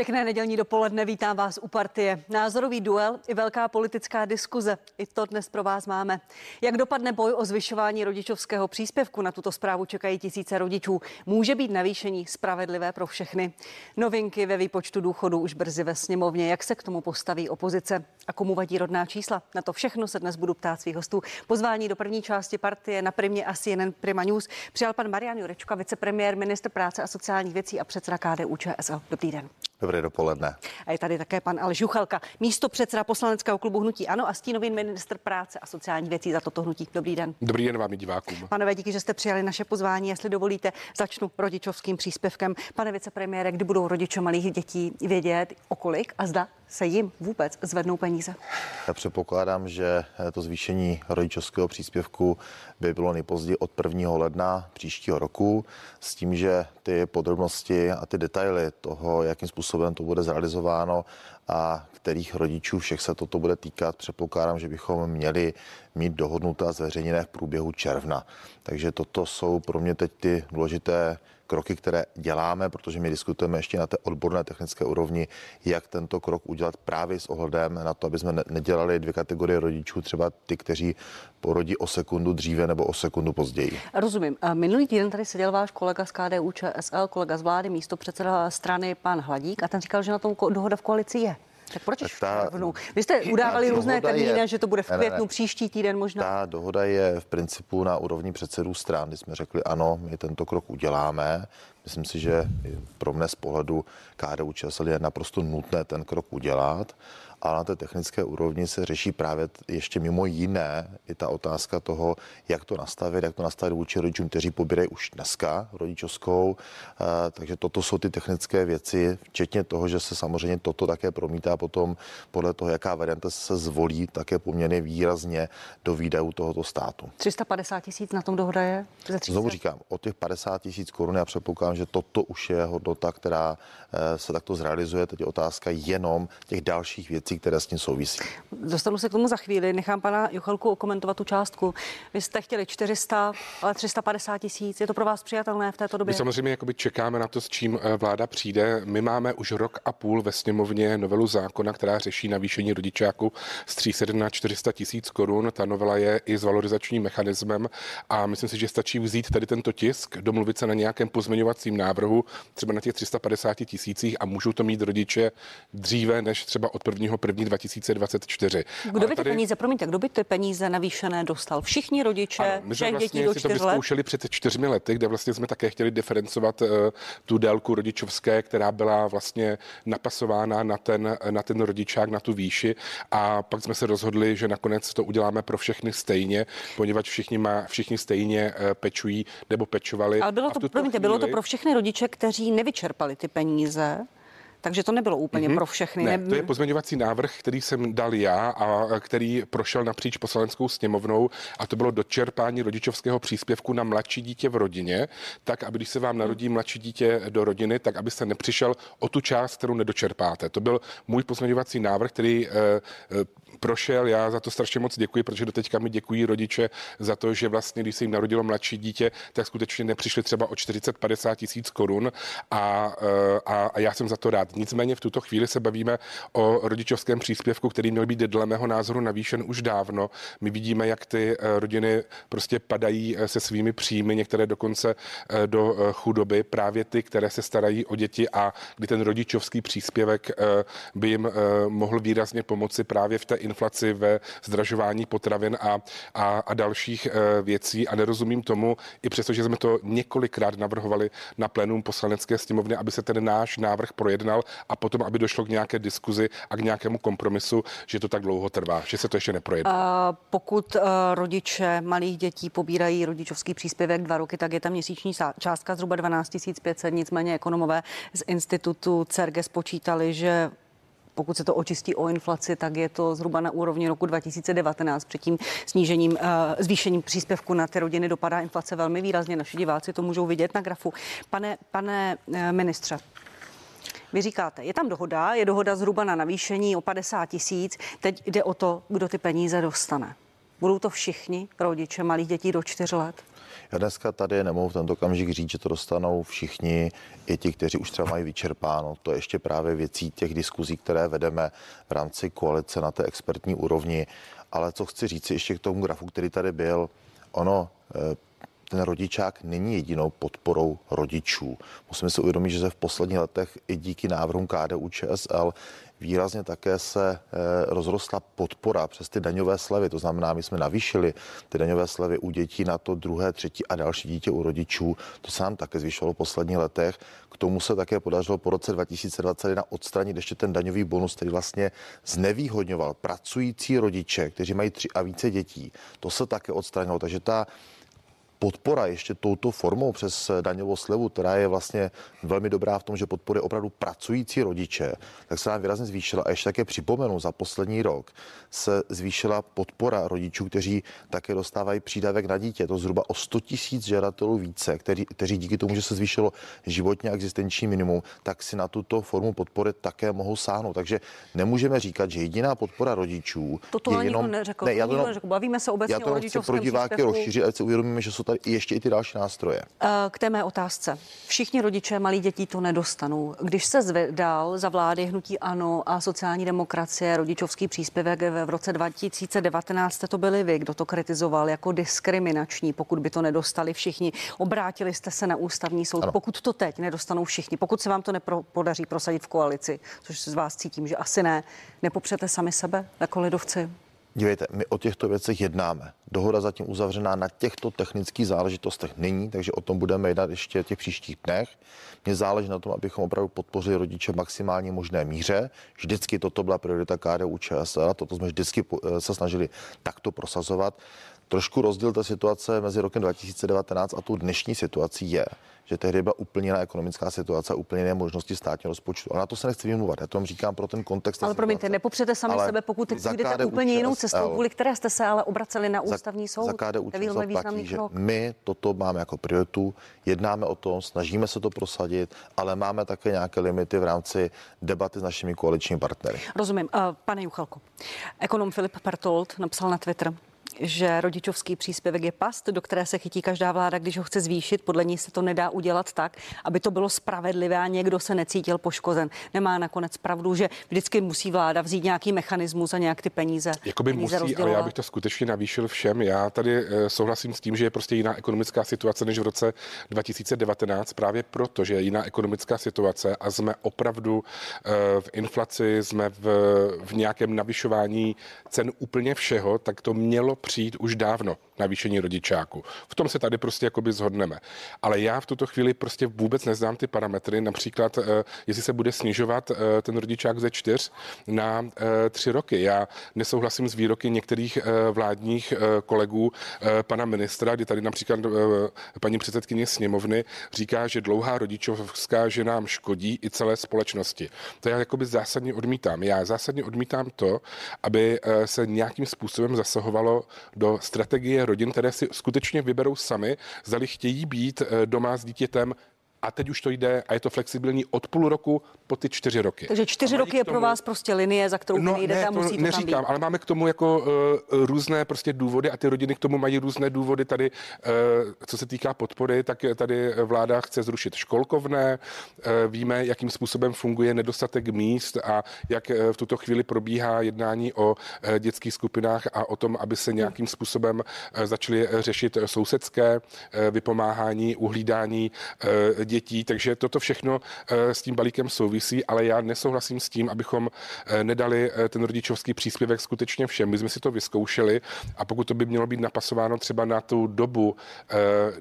Pěkné nedělní dopoledne, vítám vás u partie. Názorový duel i velká politická diskuze. I to dnes pro vás máme. Jak dopadne boj o zvyšování rodičovského příspěvku? Na tuto zprávu čekají tisíce rodičů. Může být navýšení spravedlivé pro všechny. Novinky ve výpočtu důchodu už brzy ve sněmovně. Jak se k tomu postaví opozice? A komu vadí rodná čísla? Na to všechno se dnes budu ptát svých hostů. Pozvání do první části partie na primě a CNN Prima News přijal pan Marian Jurečka, vicepremiér, ministr práce a sociálních věcí a předseda KDU ČSL. Dobrý den. Dobré dopoledne. A je tady také pan Aleš Juchelka, místo předseda poslaneckého klubu Hnutí Ano a stínový minister práce a sociálních věcí za toto hnutí. Dobrý den. Dobrý den vám divákům. Pane díky, že jste přijali naše pozvání. Jestli dovolíte, začnu rodičovským příspěvkem. Pane vicepremiére, kdy budou rodiče malých dětí vědět, o kolik a zda se jim vůbec zvednou peníze? Já předpokládám, že to zvýšení rodičovského příspěvku by bylo nejpozději od 1. ledna příštího roku, s tím, že ty podrobnosti a ty detaily toho, jakým způsobem to bude zrealizováno a kterých rodičů všech se toto bude týkat, předpokládám, že bychom měli mít dohodnuté a zveřejněné v průběhu června. Takže toto jsou pro mě teď ty důležité kroky, které děláme, protože my diskutujeme ještě na té odborné technické úrovni, jak tento krok udělat právě s ohledem na to, aby jsme nedělali dvě kategorie rodičů, třeba ty, kteří porodí o sekundu dříve nebo o sekundu později. Rozumím. Minulý týden tady seděl váš kolega z KDU ČSL, kolega z vlády, místo předseda strany pan Hladík a ten říkal, že na tom dohoda v koalici je. Tak proč tak ta, Vy jste udávali různé termíny, je, že to bude v květnu, ne, ne, příští týden možná. Ta dohoda je v principu na úrovni předsedů stran, kdy jsme řekli ano, my tento krok uděláme. Myslím si, že pro mne z pohledu KDU ČSL je naprosto nutné ten krok udělat ale na té technické úrovni se řeší právě ještě mimo jiné i ta otázka toho, jak to nastavit, jak to nastavit vůči rodičům, kteří pobírají už dneska rodičovskou. Eh, takže toto jsou ty technické věci, včetně toho, že se samozřejmě toto také promítá potom podle toho, jaká varianta se zvolí, také poměrně výrazně do výdajů tohoto státu. 350 tisíc na tom dohoda je? Znovu říkám, o těch 50 tisíc korun já předpokládám, že toto už je hodnota, která eh, se takto zrealizuje. Teď je otázka jenom těch dalších věcí, věcí, které s tím souvisí. Dostanu se k tomu za chvíli. Nechám pana Juchalku okomentovat tu částku. Vy jste chtěli 400, ale 350 tisíc. Je to pro vás přijatelné v této době? My samozřejmě jakoby čekáme na to, s čím eh, vláda přijde. My máme už rok a půl ve sněmovně novelu zákona, která řeší navýšení rodičáku z 300 na 400 tisíc korun. Ta novela je i s valorizačním mechanismem a myslím si, že stačí vzít tady tento tisk, domluvit se na nějakém pozměňovacím návrhu, třeba na těch 350 tisících a můžou to mít rodiče dříve než třeba od 1 první 2024. Kdo by ty tady... peníze, promiňte, kdo by ty peníze navýšené dostal? Všichni rodiče, ano, my jsme vlastně dětí do si to vyzkoušeli před čtyřmi lety, kde vlastně jsme také chtěli diferencovat uh, tu délku rodičovské, která byla vlastně napasována na ten, na ten rodičák, na tu výši a pak jsme se rozhodli, že nakonec to uděláme pro všechny stejně, poněvadž všichni, má, všichni stejně uh, pečují nebo pečovali. Ale bylo to, promiňte, chvíli... bylo to pro všechny rodiče, kteří nevyčerpali ty peníze? Takže to nebylo úplně mm-hmm. pro všechny. Ne, to je pozměňovací návrh, který jsem dal já a který prošel napříč poslaneckou sněmovnou a to bylo dočerpání rodičovského příspěvku na mladší dítě v rodině, tak aby když se vám narodí mladší dítě do rodiny, tak abyste nepřišel o tu část, kterou nedočerpáte. To byl můj pozměňovací návrh, který eh, eh, prošel. Já za to strašně moc děkuji, protože do teďka mi děkují rodiče za to, že vlastně, když se jim narodilo mladší dítě, tak skutečně nepřišli třeba o 40-50 tisíc korun a, eh, a, a já jsem za to rád. Nicméně v tuto chvíli se bavíme o rodičovském příspěvku, který měl být dle mého názoru navýšen už dávno. My vidíme, jak ty eh, rodiny prostě padají eh, se svými příjmy, některé dokonce do chudoby, právě ty, které se starají o děti a kdy ten rodičovský příspěvek by jim mohl výrazně pomoci právě v té inflaci, ve zdražování potravin a, a, a dalších věcí. A nerozumím tomu, i přesto, že jsme to několikrát navrhovali na plénum poslanecké sněmovny, aby se ten náš návrh projednal a potom, aby došlo k nějaké diskuzi a k nějakému kompromisu, že to tak dlouho trvá, že se to ještě neprojedná. Uh, pokud uh, rodiče malých dětí pobírají rodičovský příspěvek dva roky, tak je tam měsíční částka zhruba 12 500. Nicméně ekonomové z institutu CERGE spočítali, že pokud se to očistí o inflaci, tak je to zhruba na úrovni roku 2019. Před tím snížením, eh, zvýšením příspěvku na ty rodiny dopadá inflace velmi výrazně. Naši diváci to můžou vidět na grafu. Pane, pane eh, ministře, vy říkáte, je tam dohoda, je dohoda zhruba na navýšení o 50 tisíc. Teď jde o to, kdo ty peníze dostane. Budou to všichni rodiče malých dětí do 4 let? Já dneska tady nemohu v tento okamžik říct, že to dostanou všichni, i ti, kteří už třeba mají vyčerpáno. To je ještě právě věcí těch diskuzí, které vedeme v rámci koalice na té expertní úrovni. Ale co chci říct ještě k tomu grafu, který tady byl, ono eh, ten rodičák není jedinou podporou rodičů. Musíme si uvědomit, že se v posledních letech i díky návrhům KDU ČSL výrazně také se eh, rozrostla podpora přes ty daňové slevy. To znamená, my jsme navýšili ty daňové slevy u dětí na to druhé, třetí a další dítě u rodičů. To se nám také zvýšilo v posledních letech. K tomu se také podařilo po roce 2021 odstranit ještě ten daňový bonus, který vlastně znevýhodňoval pracující rodiče, kteří mají tři a více dětí. To se také odstranilo. Takže ta podpora ještě touto formou přes daňovou slevu, která je vlastně velmi dobrá v tom, že podporuje opravdu pracující rodiče, tak se nám výrazně zvýšila. A ještě také připomenu, za poslední rok se zvýšila podpora rodičů, kteří také dostávají přídavek na dítě. To zhruba o 100 tisíc žadatelů více, kteří, kteří díky tomu, že se zvýšilo životně existenční minimum, tak si na tuto formu podpory také mohou sáhnout. Takže nemůžeme říkat, že jediná podpora rodičů Toto je jenom... neřekl. Ne, já to, neřekl. Bavíme se obecně já to o chci pro diváky rozšířit, ať si uvědomíme, že jsou tady ještě i ty další nástroje. Eh, k té mé otázce. Všichni rodiče malí dětí to nedostanou. Když se zvedal za vlády hnutí ANO a sociální demokracie rodičovský příspěvek v roce 2019, to byli vy, kdo to kritizoval jako diskriminační, pokud by to nedostali všichni. Obrátili jste se na ústavní soud. Ano. Pokud to teď nedostanou všichni, pokud se vám to nepodaří prosadit v koalici, což z vás cítím, že asi ne, nepopřete sami sebe jako lidovci? Dívejte, my o těchto věcech jednáme. Dohoda zatím uzavřená na těchto technických záležitostech není, takže o tom budeme jednat ještě v těch příštích dnech. Mně záleží na tom, abychom opravdu podpořili rodiče v maximálně možné míře. Vždycky toto byla priorita KDU ČSL, toto jsme vždycky eh, se snažili takto prosazovat. Trošku rozdíl té situace mezi rokem 2019 a tou dnešní situací je, že tehdy byla úplně jiná ekonomická situace, úplně jiné možnosti státního rozpočtu. A na to se nechci vymluvat, já to říkám pro ten kontext. Ale promiňte, nepopřete sami ale sebe, pokud jdete úplně jinou cestou, kvůli které jste se ale obraceli na ústavní soud. Za KDU platí, že my toto máme jako prioritu, jednáme o tom, snažíme se to prosadit, ale máme také nějaké limity v rámci debaty s našimi koaličními partnery. Rozumím. Uh, pane Juchalko, ekonom Filip Partold napsal na Twitter, že rodičovský příspěvek je past, do které se chytí každá vláda, když ho chce zvýšit. Podle ní se to nedá udělat tak, aby to bylo spravedlivé a někdo se necítil poškozen. Nemá nakonec pravdu, že vždycky musí vláda vzít nějaký mechanismus a nějak ty peníze. Jakoby peníze musí, ale já bych to skutečně navýšil všem. Já tady eh, souhlasím s tím, že je prostě jiná ekonomická situace než v roce 2019, právě proto, že je jiná ekonomická situace a jsme opravdu eh, v inflaci, jsme v, v nějakém navyšování cen úplně všeho, tak to mělo přijít už dávno navýšení rodičáku. V tom se tady prostě jakoby zhodneme. Ale já v tuto chvíli prostě vůbec neznám ty parametry, například eh, jestli se bude snižovat eh, ten rodičák ze čtyř na eh, tři roky. Já nesouhlasím s výroky některých vládních kolegů pana ministra, kdy tady například paní předsedkyně sněmovny říká, že dlouhá rodičovská že nám škodí i celé společnosti. To já jakoby zásadně odmítám. Já zásadně odmítám to, aby se nějakým způsobem zasahovalo do strategie rodin, které si skutečně vyberou sami, zdali chtějí být eh, doma s dítětem a teď už to jde a je to flexibilní od půl roku po ty čtyři roky. Takže čtyři roky je tomu... pro vás prostě linie, za kterou no, nejdete ne, a musí to neříkám, tam být. ale máme k tomu jako uh, různé prostě důvody a ty rodiny k tomu mají různé důvody. Tady, uh, co se týká podpory, tak tady vláda chce zrušit školkovné. Uh, víme, jakým způsobem funguje nedostatek míst a jak uh, v tuto chvíli probíhá jednání o uh, dětských skupinách a o tom, aby se nějakým způsobem uh, začaly řešit sousedské uh, vypomáhání, uhlídání uh, dětí, takže toto všechno eh, s tím balíkem souvisí, ale já nesouhlasím s tím, abychom eh, nedali eh, ten rodičovský příspěvek skutečně všem. My jsme si to vyzkoušeli a pokud to by mělo být napasováno třeba na tu dobu,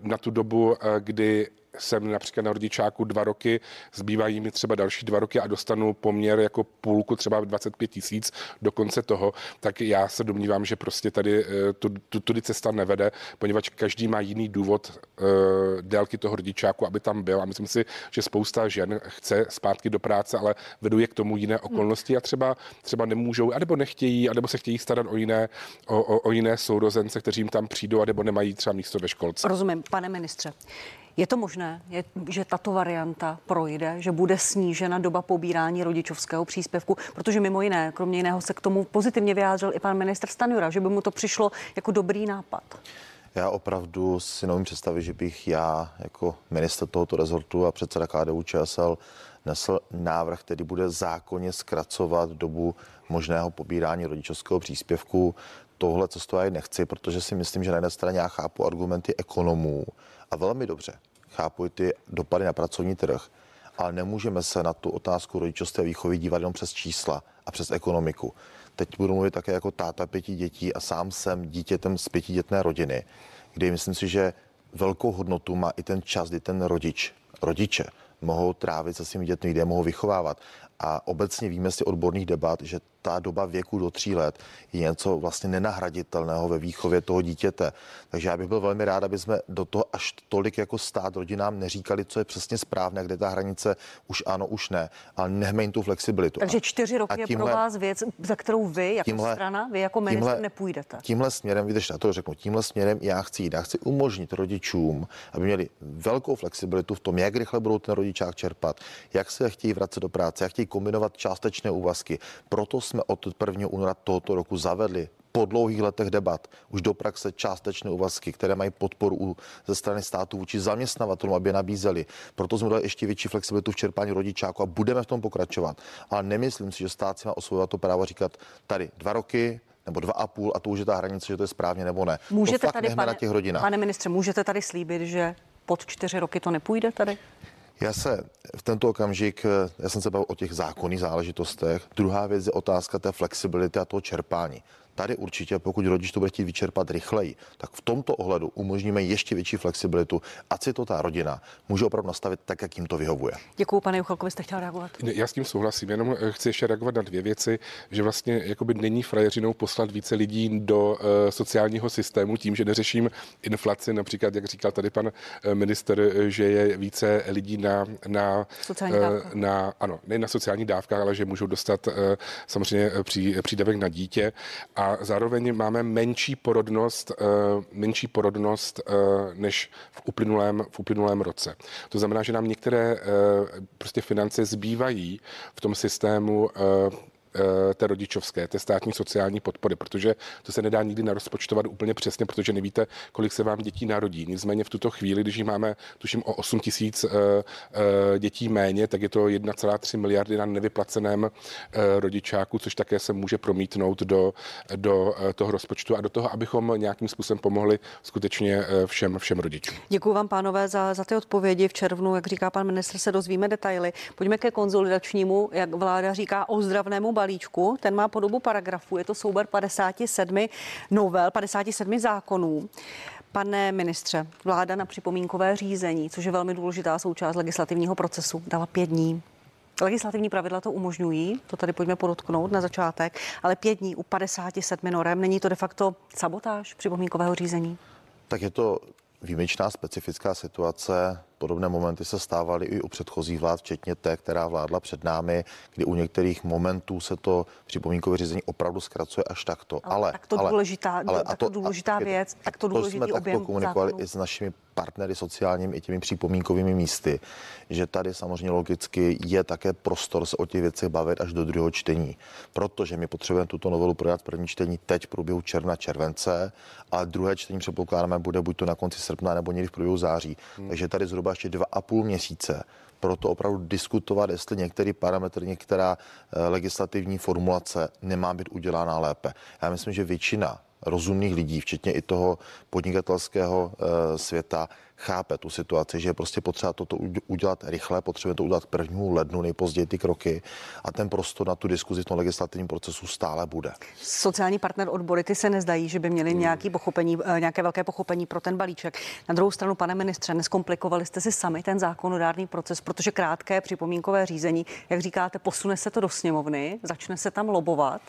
na tu dobu, kdy jsem například na rodičáku dva roky, zbývají mi třeba další dva roky a dostanu poměr jako půlku třeba 25 tisíc do konce toho, tak já se domnívám, že prostě tady eh, tu, tu, tudy cesta nevede, poněvadž každý má jiný důvod uh, délky toho rodičáku, aby tam byl a myslím si, že spousta žen chce zpátky do práce, ale vedou je k tomu jiné okolnosti a třeba, třeba nemůžou, anebo nechtějí, anebo se chtějí starat o jiné, o, o, o jiné sourozence, kteří jim tam přijdou, anebo nemají třeba místo ve školce. Rozumím, pane ministře. Je to možné, je, že tato varianta projde, že bude snížena doba pobírání rodičovského příspěvku, protože mimo jiné, kromě jiného se k tomu pozitivně vyjádřil i pan ministr Stanjura, že by mu to přišlo jako dobrý nápad. Já opravdu si neumím představit, že bych já jako minister tohoto rezortu a předseda KDU ČSL nesl návrh, který bude zákonně zkracovat dobu možného pobírání rodičovského příspěvku. Tohle cestu já nechci, protože si myslím, že na jedné straně já chápu argumenty ekonomů a velmi dobře chápu ty dopady na pracovní trh, ale nemůžeme se na tu otázku rodičovské výchovy dívat jenom přes čísla a přes ekonomiku. Teď budu mluvit také jako táta pěti dětí a sám jsem dítětem z pětidětné rodiny, kdy myslím si, že velkou hodnotu má i ten čas, kdy ten rodič, rodiče mohou trávit se svými dětmi, kde je mohou vychovávat. A obecně víme z odborných debat, že ta doba věku do tří let je něco vlastně nenahraditelného ve výchově toho dítěte. Takže já bych byl velmi rád, aby jsme do toho až tolik jako stát rodinám neříkali, co je přesně správné, kde ta hranice už ano, už ne, ale nechme jim tu flexibilitu. Takže čtyři roky tímhle, je pro vás věc, za kterou vy jako tímhle, strana, vy jako ministr tímhle, nepůjdete. Tímhle směrem, vydržte, to řeknu, tímhle směrem já chci jít. Já chci umožnit rodičům, aby měli velkou flexibilitu v tom, jak rychle budou ten rodičák čerpat, jak se chtějí vracet do práce, jak chtějí kombinovat částečné úvazky. Proto jsme od 1. února tohoto roku zavedli po dlouhých letech debat už do praxe částečné úvazky, které mají podporu ze strany státu vůči zaměstnavatelům, aby je nabízeli. Proto jsme dali ještě větší flexibilitu v čerpání rodičáku a budeme v tom pokračovat. Ale nemyslím si, že stát si má osvojovat to právo říkat tady dva roky, nebo dva a půl a to už je ta hranice, že to je správně nebo ne. Můžete to tady, pane, na těch rodinách. pane ministře, můžete tady slíbit, že pod čtyři roky to nepůjde tady? Já se v tento okamžik, já jsem se bavil o těch zákonných záležitostech. Druhá věc je otázka té flexibility a toho čerpání. Tady určitě, pokud rodič to bude chtít vyčerpat rychleji, tak v tomto ohledu umožníme ještě větší flexibilitu, ať si to ta rodina může opravdu nastavit tak, jak jim to vyhovuje. Děkuji, pane Juchalko, jste chtěl reagovat. Já s tím souhlasím, jenom eh, chci ještě reagovat na dvě věci, že vlastně jakoby není frajeřinou poslat více lidí do uh, sociálního systému tím, že neřeším inflaci, například, jak říkal tady pan eh, minister, že je více lidí na, na, sociální uh, na ano, ne na sociální dávkách, ale že můžou dostat uh, samozřejmě pří, přídavek na dítě a zároveň máme menší porodnost, eh, menší porodnost eh, než v uplynulém, v uplynulém roce. To znamená, že nám některé eh, prostě finance zbývají v tom systému té rodičovské, té státní sociální podpory, protože to se nedá nikdy narozpočtovat úplně přesně, protože nevíte, kolik se vám dětí narodí. Nicméně v tuto chvíli, když máme, tuším, o 8 tisíc eh, eh, dětí méně, tak je to 1,3 miliardy na nevyplaceném rodičáku, což také se může promítnout do, do toho rozpočtu a do toho, abychom nějakým způsobem pomohli skutečně všem, všem rodičům. Děkuji vám, pánové, za, za ty odpovědi. V červnu, jak říká pan ministr, se dozvíme detaily. Pojďme ke konzolidačnímu, jak vláda říká, ozdravnému balíčku. Ten má podobu paragrafu. Je to souber 57 novel, 57 zákonů. Pane ministře, vláda na připomínkové řízení, což je velmi důležitá součást legislativního procesu, dala pět dní. Legislativní pravidla to umožňují, to tady pojďme podotknout na začátek, ale pět dní u 57 norem, není to de facto sabotáž připomínkového řízení? Tak je to výjimečná specifická situace. Podobné momenty se stávaly i u předchozích vlád, včetně té, která vládla před námi, kdy u některých momentů se to připomínkové řízení opravdu zkracuje až takto. Ale, ale tak to ale, důležitá, ale, tak to důležitá a, věc, tak to důležitý jsme objem komunikovali zákonů. i s našimi partnery sociálními i těmi připomínkovými místy, že tady samozřejmě logicky je také prostor se o těch věcech bavit až do druhého čtení. Protože my potřebujeme tuto novelu prodat první čtení teď v průběhu června, července a druhé čtení předpokládáme bude buď to na konci srpna nebo někdy v průběhu září. Hmm. Takže tady zhruba ještě dva a půl měsíce proto opravdu diskutovat, jestli některý parametr, některá eh, legislativní formulace nemá být udělána lépe. Já myslím, že většina rozumných lidí, včetně i toho podnikatelského eh, světa, chápe tu situaci, že je prostě potřeba toto udělat rychle, potřebujeme to udělat k 1. lednu, nejpozději ty kroky a ten prostor na tu diskuzi v tom legislativním procesu stále bude. Sociální partner odbory ty se nezdají, že by měli hmm. nějaký pochopení, eh, nějaké velké pochopení pro ten balíček. Na druhou stranu, pane ministře, neskomplikovali jste si sami ten zákonodárný proces, protože krátké připomínkové řízení, jak říkáte, posune se to do sněmovny, začne se tam lobovat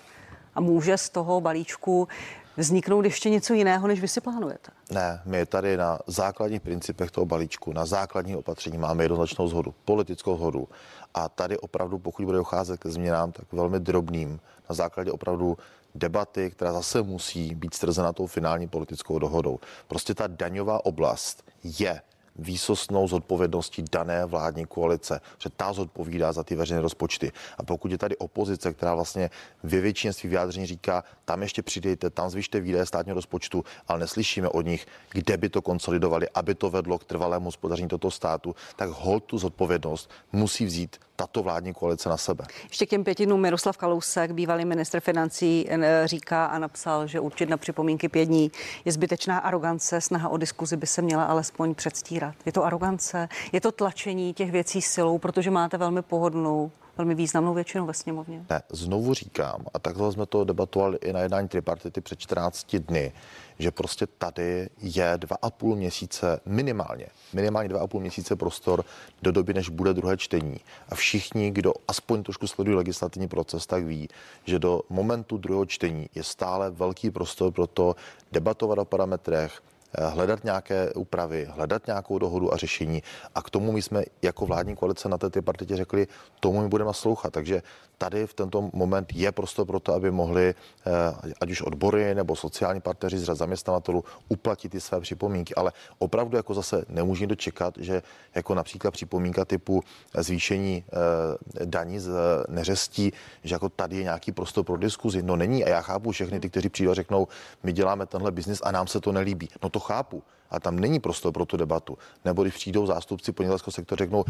a může z toho balíčku vzniknout ještě něco jiného, než vy si plánujete? Ne, my tady na základních principech toho balíčku, na základní opatření máme jednoznačnou zhodu, politickou zhodu. A tady opravdu, pokud bude docházet ke změnám, tak velmi drobným, na základě opravdu debaty, která zase musí být strzena tou finální politickou dohodou. Prostě ta daňová oblast je výsostnou zodpovědností dané vládní koalice, že ta zodpovídá za ty veřejné rozpočty. A pokud je tady opozice, která vlastně ve většině svých vyjádření říká, tam ještě přidejte, tam zvyšte výdaje státního rozpočtu, ale neslyšíme od nich, kde by to konsolidovali, aby to vedlo k trvalému hospodaření tohoto státu, tak hold tu zodpovědnost musí vzít tato vládní koalice na sebe. Ještě k těm pěti dnům Miroslav Kalousek, bývalý ministr financí, říká a napsal, že určit na připomínky pět dní je zbytečná arogance, snaha o diskuzi by se měla alespoň předstírat. Je to arogance, je to tlačení těch věcí silou, protože máte velmi pohodlnou velmi významnou většinu ve sněmovně. Ne, znovu říkám, a takhle jsme to debatovali i na jednání tripartity před 14 dny, že prostě tady je dva a půl měsíce minimálně, minimálně dva a půl měsíce prostor do doby, než bude druhé čtení. A všichni, kdo aspoň trošku sledují legislativní proces, tak ví, že do momentu druhého čtení je stále velký prostor pro to debatovat o parametrech, hledat nějaké úpravy, hledat nějakou dohodu a řešení. A k tomu my jsme jako vládní koalice na té tripartitě řekli, tomu my budeme naslouchat. Takže tady v tento moment je prostor pro to, aby mohli eh, ať už odbory nebo sociální partneři z řad zaměstnavatelů uplatit ty své připomínky. Ale opravdu jako zase nemůže dočekat, že jako například připomínka typu zvýšení eh, daní z neřestí, že jako tady je nějaký prostor pro diskuzi. No není a já chápu všechny ty, kteří přijdou a řeknou, my děláme tenhle biznis a nám se to nelíbí. No to chápu a tam není prostor pro tu debatu. Nebo když přijdou zástupci podnikatelského sektoru, řeknou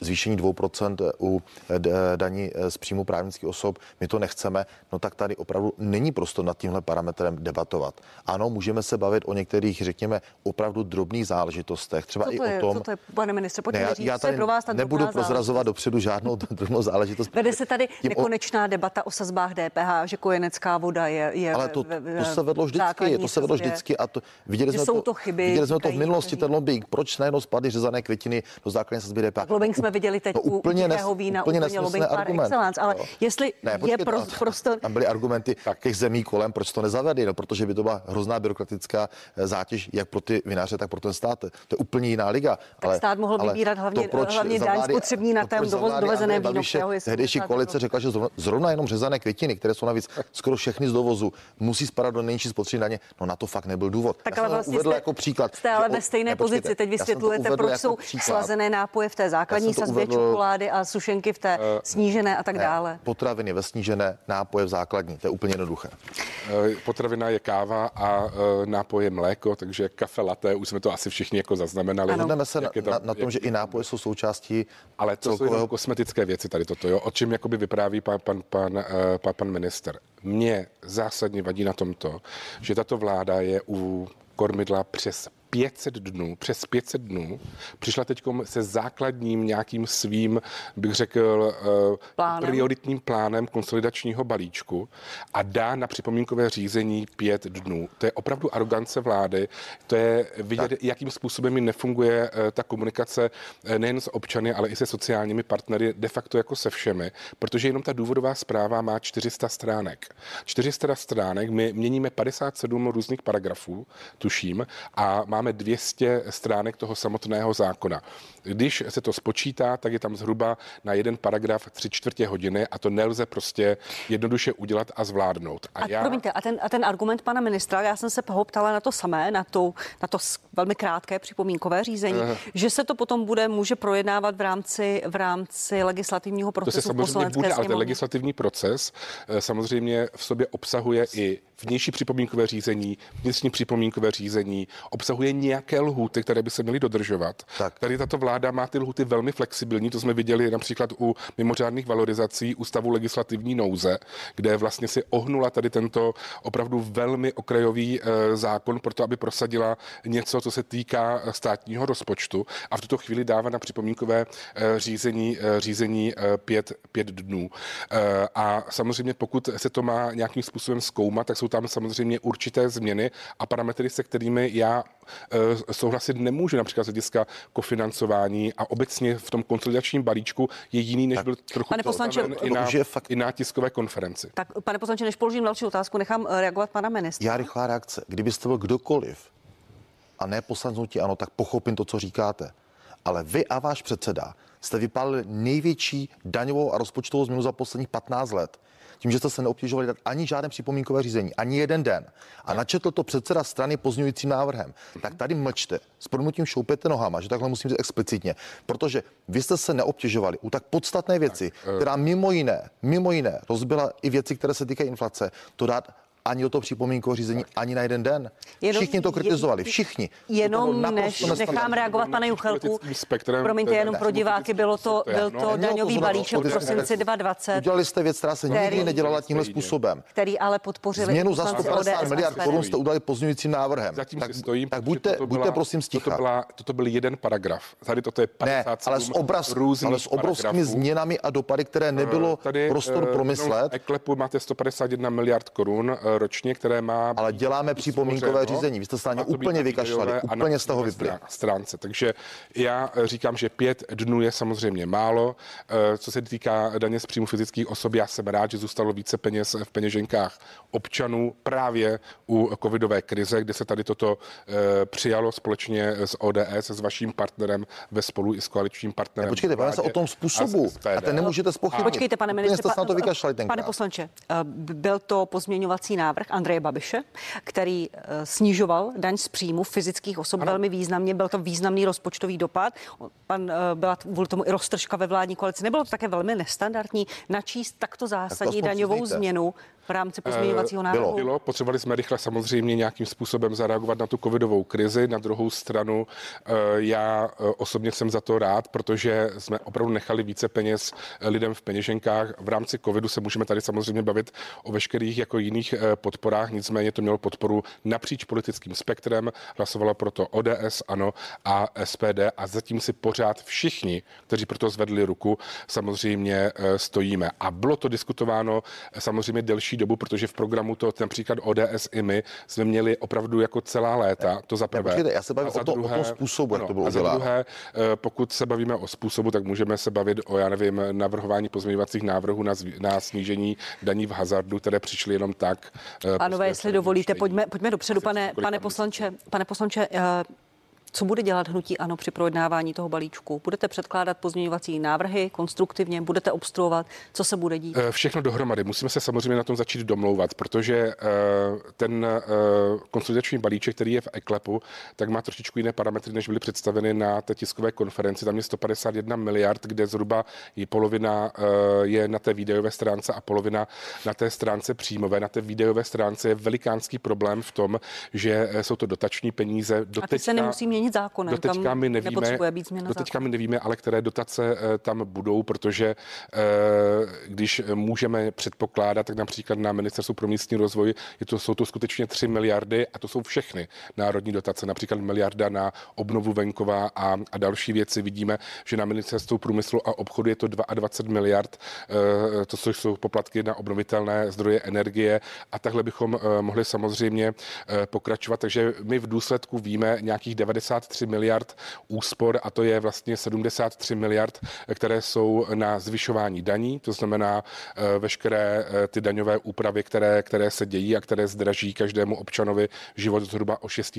zvýšení 2% u eh, daní eh, z příjmu právnických osob, my to nechceme, no tak tady opravdu není prostor nad tímhle parametrem debatovat. Ano, můžeme se bavit o některých, řekněme, opravdu drobných záležitostech, třeba co i je, o tom. Co to je, pane ministře, pojďme ne, já, říct, já tady pro vás ta nebudu prozrazovat dopředu žádnou drobnou záležitost. Vede se tady nekonečná o... debata o sazbách DPH, že kojenecká voda je. je Ale to, to se vedlo vždycky, to se vedlo vždycky a to, viděli jsme jsou to, to chyby, Viděli jsme to v minulosti, ten lobbying. Proč najednou spadly řezané květiny do základní sazby DPH? Lobbying jsme viděli teď no, úplně nes, vína, úplně, úplně lobbying par excellence, ale no. jestli ne, počkej, je pro, prostor... Tam byly argumenty těch zemí kolem, proč to nezavedli, no, protože by to byla hrozná byrokratická eh, zátěž jak pro ty vinaře, tak pro ten stát. To je úplně jiná liga. Tak ale, stát mohl ale vybírat hlavně, to, hlavně daň spotřební na tém dovezené víno. Tehdejší koalice řekla, že zrovna jenom řezané květiny, které jsou navíc skoro všechny z dovozu, musí spadat do nejnižší spotřební daně. No na to fakt nebyl důvod. Tak ale vlastně uvedl jako příklad. Jste ale ve stejné pozici. Teď vysvětlujete, proč jsou jako slazené nápoje v té základní sazbě uvedl, čokolády a sušenky v té uh, snížené a tak ne, dále. Potraviny ve snížené, nápoje v základní. To je úplně jednoduché. Uh, potravina je káva a uh, nápoje mléko, takže kafe latte, už jsme to asi všichni jako zaznamenali. Ano. se na, na, na, tom, že i nápoje jsou součástí Ale to celkového... jsou jenom kosmetické věci tady toto, jo? o čem jakoby vypráví pan, pan, pan, uh, pan, pan minister. Mně zásadně vadí na tomto, že tato vláda je u kormidla přes 500 dnů, přes 500 dnů, přišla teď se základním nějakým svým, bych řekl, eh, plánem. prioritním plánem konsolidačního balíčku a dá na připomínkové řízení pět dnů. To je opravdu arogance vlády, to je vidět, tak. jakým způsobem mi nefunguje eh, ta komunikace eh, nejen s občany, ale i se sociálními partnery, de facto jako se všemi, protože jenom ta důvodová zpráva má 400 stránek. 400 stránek, my měníme 57 různých paragrafů, tuším, a má máme 200 stránek toho samotného zákona. Když se to spočítá, tak je tam zhruba na jeden paragraf tři čtvrtě hodiny a to nelze prostě jednoduše udělat a zvládnout. A, a já... promiňte, a ten, a ten argument pana ministra, já jsem se ho ptala na to samé, na to, na to velmi krátké připomínkové řízení, uh. že se to potom bude, může projednávat v rámci, v rámci legislativního procesu to se samozřejmě bude, ale ten legislativní proces eh, samozřejmě v sobě obsahuje i vnější připomínkové řízení, vnitřní připomínkové řízení, obsahuje nějaké lhuty, které by se měly dodržovat. Tak. Tady tato vláda má ty lhuty velmi flexibilní, to jsme viděli například u mimořádných valorizací ústavu legislativní nouze, kde vlastně si ohnula tady tento opravdu velmi okrajový e, zákon pro to, aby prosadila něco, co se týká státního rozpočtu a v tuto chvíli dává na připomínkové e, řízení, e, řízení e, pět, pět dnů. E, a samozřejmě pokud se to má nějakým způsobem zkoumat, tak jsou tam samozřejmě určité změny a parametry, se kterými já e, souhlasit nemůžu, například z hlediska kofinancování a obecně v tom konsolidačním balíčku je jiný, než tak, byl trochu pane poslanče, i, na, fakt... i na tiskové konferenci. Tak, pane poslanče, než položím další otázku, nechám e, reagovat pana ministra. Já rychlá reakce. Kdybyste byl kdokoliv a ne poslancnutí, ano, tak pochopím to, co říkáte. Ale vy a váš předseda jste vypálili největší daňovou a rozpočtovou změnu za posledních 15 let tím, že jste se neobtěžovali dát ani žádné připomínkové řízení, ani jeden den. A načetl to předseda strany pozměňujícím návrhem, tak tady mlčte, s prodmutím šoupete nohama, že takhle musím říct explicitně, protože vy jste se neobtěžovali u tak podstatné věci, eh, která mimo jiné, mimo jiné rozbila i věci, které se týkají inflace, to dát ani do toho připomínkového řízení, ani na jeden den. Jenom- všichni to kritizovali, všichni. To Jenom než nechám reagovat, pane Juchelku, spektrem, promiňte, eh, jenom ne, pro diváky, bylo to, to byl no. to to daňový zrovna balíček v prosinci věci. 2020, Udělali jste věc, která se nikdy Který- nedělala tímhle způsobem. který ale podpořili Změnu za poslanci 150 ODS a miliard korun jste udělali pozměňujícím návrhem. Zatím tak, stojím. tak buďte, toto buďte byla- prosím Toto, sticha. byla, toto byl jeden paragraf. Tady toto je Ne, 57 ale s, obraz, ale s obrovskými změnami a dopady, které nebylo Tady prostor eh, promyslet, Eklepu máte 151 miliard korun eh, ročně, které má ale děláme připomínkové řízení. Vy jste se na úplně vykašlali, a úplně z toho vypli. strá- stránce. Takže já říkám, že pět dnů je samozřejmě málo. Eh, Co se týká daně z příjmu fyzických osob, já jsem rád, že zůstalo více peněz v peněženkách občanů právě u covidové krize, kde se tady toto eh, přijalo společně s ODS, s vaším partnerem ve spolu i s koaličním partnerem. Ne, počkejte, bavíme se o tom a způsobu. SPD. A ten nemůžete spochybnit. Počkejte, pane ministře, jste se na to vykašlali pane poslanče, eh, byl to pozměňovací návrh Andreje Babiše, který eh, snižoval daň z příjmu fyzických osob velmi významně. Byl to významný rozpočtový dopad. Pan eh, byla kvůli tomu i roztržka ve vládní koalici. Nebylo to také velmi nestandardní načíst takto zásadní aspoň daňovou změnu v rámci pozměňovacího bylo. návrhu? Bylo, potřebovali jsme rychle samozřejmě nějakým způsobem zareagovat na tu covidovou krizi. Na druhou stranu eh, já eh, osobně jsem za to rád, protože jsme opravdu nechali více peněz eh, lidem v peněženkách. V rámci covidu se můžeme tady samozřejmě bavit o veškerých jako jiných eh, podporách, nicméně to mělo podporu napříč politickým spektrem. Hlasovalo proto ODS, ANO a SPD a zatím si pořád všichni, kteří proto zvedli ruku, samozřejmě eh, stojíme. A bylo to diskutováno eh, samozřejmě delší dobu, protože v programu to například ODS i my jsme měli opravdu jako celá léta, to za prvé. počkejte, já se bavím A za o tom- o tom způsobu, jak to bylo A za druhé, eh, pokud se bavíme o způsobu, tak můžeme se bavit o, já nevím, navrhování pozměňovacích návrhů na, zví- na snížení daní v hazardu, které přišly jenom tak. eh, Pánové, prostě jestli dovolíte, pojďme, pojďme dopředu, pane, pane poslanče. Pane poslanče, eh, co bude dělat hnutí ANO při projednávání toho balíčku? Budete předkládat pozměňovací návrhy konstruktivně, budete obstruovat, co se bude dít? Eh, Všechno dohromady. Musíme se samozřejmě na tom začít domlouvat, protože eh, ten eh, konsolidační balíček, který je v EKLEPu, tak má trošičku jiné parametry, než byly představeny na té tiskové konferenci. Tam je 151 miliard, kde zhruba je polovina je na té výdajové stránce a polovina na té stránce příjmové. Na té výdajové stránce je velikánský problém v tom, že jsou to dotační peníze. A ty se nemusí měnit zákonem, Doteďka my nevíme, být změna doteďka my nevíme, ale které dotace eh, tam budou, protože eh, když můžeme předpokládat, tak například na Ministerstvu pro místní rozvoj je to, jsou to skutečně 3 miliardy a to jsou všechny národní dotace, například miliarda na obnovu venkova a, a další věci. Vidíme, že na Ministerstvu průmyslu a obchodu je to 22 miliard, eh, to což jsou poplatky na obnovitelné zdroje energie a takhle bychom mohli samozřejmě pokračovat. Takže my v důsledku víme nějakých 93 miliard úspor a to je vlastně 73 miliard, eh, které jsou na zvyšování daní, to znamená eh, veškeré eh, ty daňové úpravy, které, které se dějí a které zdraží každému občanovi život zhruba o 6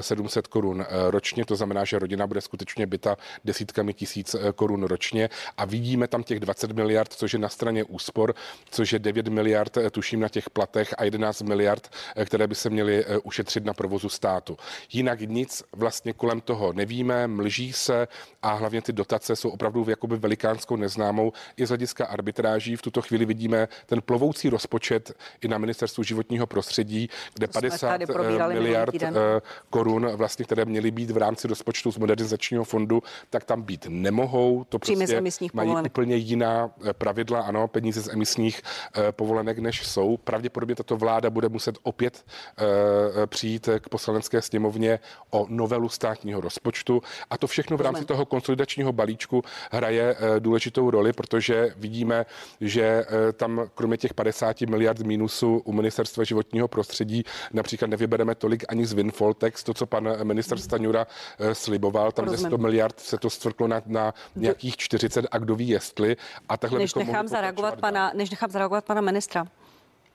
700 korun eh, ročně. To znamená, že rodina bude skutečně byta desítkami tisíc eh, korun ročně a vidíme tam těch 20 miliard, což je na straně úspor, což je 9 miliard, eh, tuším, na těch platech a 11 miliard, eh, které by se měly eh, ušetřit na provozu státu. Jinak nic vlastně kolem toho nevíme, mlží se a hlavně ty dotace jsou opravdu jakoby velikánskou neznámou. I z hlediska arbitráží v tuto chvíli vidíme ten plovoucí rozpočet i na ministerstvu životního prostředí, kde To jsme 50 tady eh, miliard eh, korun, vlastně, které měly být v rámci rozpočtu z modernizačního fondu, tak tam být nemohou. To prostě mají povolenek. úplně jiná eh, pravidla, ano, peníze z emisních povolenek, než jsou. Pravděpodobně tato vláda bude muset opět přijít k poslanecké sněmovně o novelu státního rozpočtu a to všechno v rámci toho konsolidačního balíčku hraje eh, důležitou roli, protože vidíme, že eh, tam kromě těch 50 miliard mínusu u ministerstva životního prostředí například nevybereme tolik ani z windfall tax, to, co pan minister Staňura eh, sliboval, tam ze Rozumím. 100 miliard se to stvrklo na, na nějakých 40 a kdo ví jestli. A takhle Než nechám zareagovat dál. pana, než nechám zareagovat pana ministra.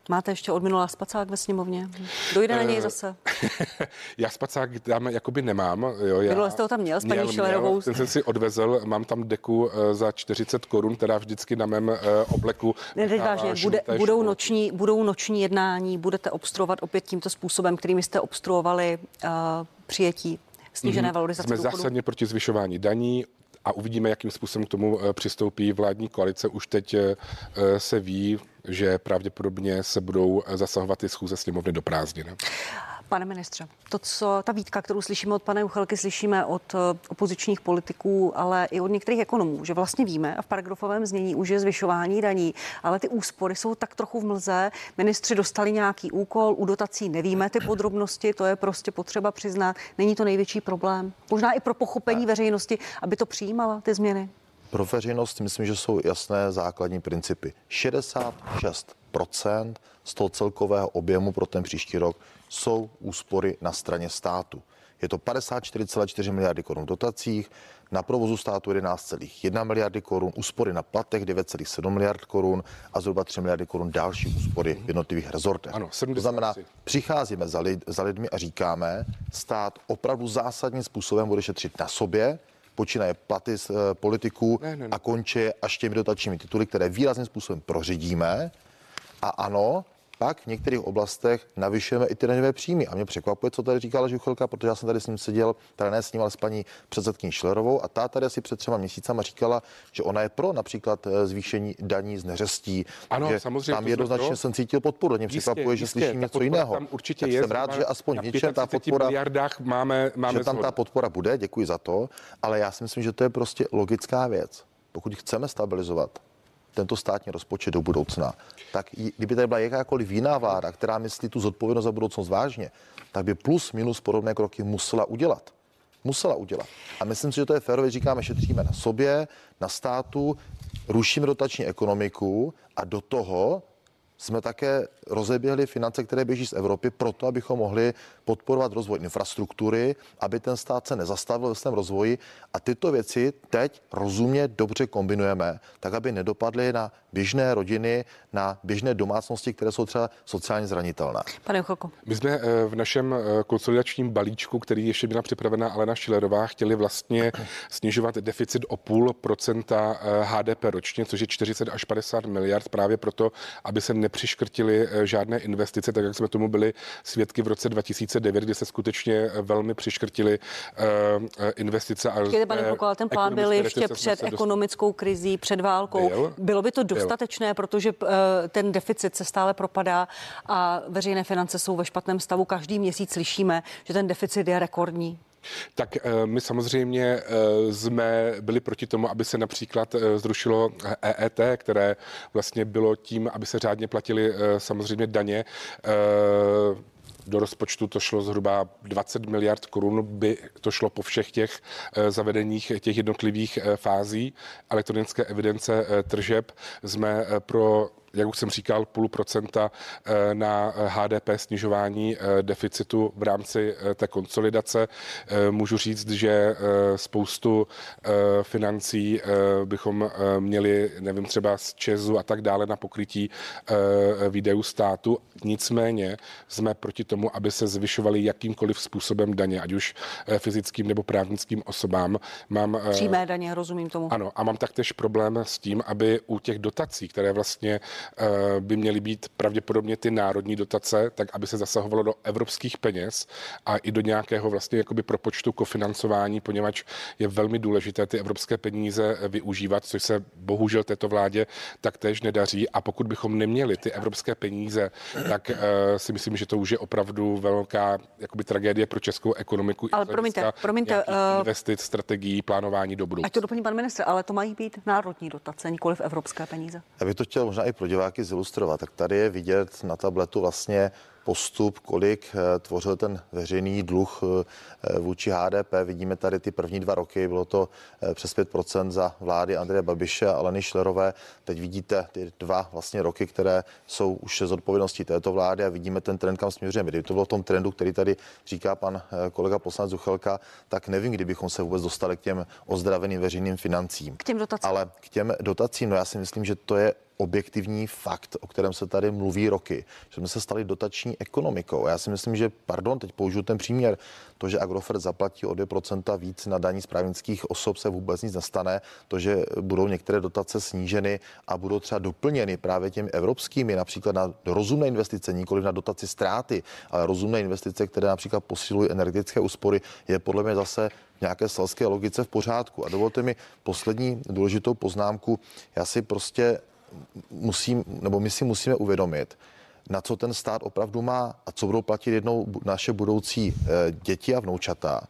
Máte ještě od minulá spacák ve sněmovně? Dojde na něj Eh, zase? Já spacák tam jakoby nemám. Jo, já, Minule jste ho tam měl s paní měl, Ten jsem si odvezl, mám tam deku eh, za 40 korun, která vždycky na mém eh, obleku. Ne, teď vážně, bude, budou, noční, budou noční jednání, budete obstruovat opět tímto způsobem, kterými jste obstruovali uh, přijetí snížené mm-hmm. valorizace Jsme důchodů? zásadně proti zvyšování daní a uvidíme, jakým způsobem k tomu eh, přistoupí vládní koalice. Už teď eh, se ví, že pravděpodobně se budou eh, zasahovat i schůze sněmovny do prázdnin. Pane ministře, to, co ta výtka, kterou slyšíme od pana Juchelky, slyšíme od eh, opozičních politiků, ale i od některých ekonomů, že vlastně víme a v paragrafovém znění už je zvyšování daní, ale ty úspory jsou tak trochu v mlze. Ministři dostali nějaký úkol, u dotací nevíme ty podrobnosti, to je prostě potřeba přiznat. Není to největší problém. Možná i pro pochopení veřejnosti, aby to přijímala ty změny. Pro veřejnost myslím, že jsou jasné základní principy. 66% z toho celkového objemu pro ten příští rok jsou úspory na straně státu. Je to 54,4 miliardy korun dotacích, na provozu státu 11,1 miliardy korun, úspory na platech 9,7 miliard korun a zhruba 3 miliardy korun další úspory v jednotlivých rezortech. Ano, to 73. znamená, přicházíme za, lid, za lidmi a říkáme, stát opravdu zásadním způsobem bude šetřit na sobě, počínaje platy z, e, politiků Ne, ne, ne. a končí až těmi dotačními tituly, které výrazným způsobem proředíme. A ano, pak v některých oblastech navyšujeme i ty daňové příjmy. A mě překvapuje, co tady říkala Žuchelka, protože já jsem tady s ním seděl, teda ne s ním, ale s paní předsedkyní Šlerovou a ta tady asi před třema měsícama říkala, že ona je pro například eh, zvýšení daní z neřestí. Ano, že samozřejmě, Tam jednoznačně pro. jsem cítil podporu. Mě překvapuje, že slyším něco podpora jiného. Tam určitě tak je. jsem rád, že aspoň v něčem ta 35 podpora miliardách máme, máme že tam ta podpora bude, děkuji za to, ale já si myslím, že to je prostě logická věc. Pokud chceme stabilizovat tento státní rozpočet do budoucna, tak kdyby tady byla jakákoliv jiná vláda, která myslí tu zodpovědnost za budoucnost vážně, tak by plus minus podobné kroky musela udělat. Musela udělat. A myslím si, že to je férové, říkáme, šetříme na sobě, na státu, rušíme dotační ekonomiku a do toho jsme také rozeběhli finance, které běží z Evropy, proto, abychom mohli podporovat rozvoj infrastruktury, aby ten stát se nezastavil ve svém rozvoji. A tyto věci teď rozumně dobře kombinujeme, tak aby nedopadly na běžné rodiny, na běžné domácnosti, které jsou třeba sociálně zranitelné. Pane Juchelko. My jsme eh, v našem eh, konsolidačním balíčku, který ještě byla připravena Alena Šilerová, chtěli vlastně snižovat deficit o půl procenta eh, HDP ročně, což je 40 až 50 miliard právě proto, aby se nepřiškrtili eh, žádné investice, tak jak jsme tomu byli svědky v roce 2009, kdy se skutečně velmi přiškrtili eh, eh, investice. A Počkejte, pane eh, ale ten plán byl ještě před se dostali. ekonomickou krizí, před válkou. Byl. Bylo by to Byl. dostatečné, protože eh, ten deficit se stále propadá a veřejné finance jsou ve špatném stavu. Každý měsíc slyšíme, že ten deficit je rekordní. Tak my samozřejmě jsme byli proti tomu, aby se například zrušilo EET, které vlastně bylo tím, aby se řádně platily eh, samozřejmě daně. Do rozpočtu to šlo zhruba 20 miliard korun, by to šlo po všech těch eh, zavedeních těch jednotlivých eh, fází elektronické evidence eh, tržeb. Jsme pro jak už jsem říkal, půl procenta eh, na HDP snižování eh, deficitu v rámci eh, té konsolidace. Eh, Můžu říct, že eh, spoustu eh, financí eh, bychom eh, měli, nevím, třeba z Česu a tak dále na pokrytí eh, výdajů státu. Nicméně jsme proti tomu, aby se zvyšovaly jakýmkoliv způsobem daně, ať už eh, fyzickým nebo právnickým osobám. Mám, eh, Přímé daně, rozumím tomu. ano, a mám taktéž problém s tím, aby u těch dotací, které vlastně eh, by měly být pravděpodobně ty národní dotace, tak aby se zasahovalo do evropských peněz a i do nějakého vlastně jakoby propočtu kofinancování, poněvadž je velmi důležité ty evropské peníze eh, využívat, což se bohužel této vládě taktéž nedaří. A pokud bychom neměli ty evropské peníze, tak eh, si myslím, že to už je opravdu velká jakoby tragédie pro českou ekonomiku. i Ale promiňte, promiňte, eh, investic, strategií, plánování do budoucna. Ať to doplní pan ministr, ale to mají být národní dotace, nikoli v evropské peníze. Já bych to chtěl možná i pro diváky zilustrovat. Tak tady je vidět na tabletu vlastně postup, kolik eh, tvořil ten veřejný dluh eh, vůči HDP. Vidíme tady ty první dva roky, bylo to eh, přes 5% za vlády Andreje Babiše a Aleny Šlerové. Teď vidíte ty dva vlastně roky, které jsou už z odpovědností této vlády a vidíme ten trend, kam směřujeme. Kdyby to bylo v tom trendu, který tady říká pan eh, kolega poslanec Zuchelka, tak nevím, kdybychom se vůbec dostali k těm ozdraveným veřejným financím. K těm dotacím. Ale k těm dotacím, no já si myslím, že to je objektivní fakt, o kterém se tady mluví roky, že jsme se stali dotační ekonomikou. Já si myslím, že, pardon, teď použiju ten příměr, to, že Agrofert zaplatí o 2% víc na daní z právnických osob, se vůbec nic nestane. To, že budou některé dotace sníženy a budou třeba doplněny právě těmi evropskými, například na rozumné investice, nikoli na dotaci ztráty, ale rozumné investice, které například posilují energetické úspory, je podle mě zase nějaké selské logice v pořádku. A dovolte mi poslední důležitou poznámku. Já si prostě musím, nebo my si musíme uvědomit, na co ten stát opravdu má a co budou platit jednou naše budoucí eh, děti a vnoučata.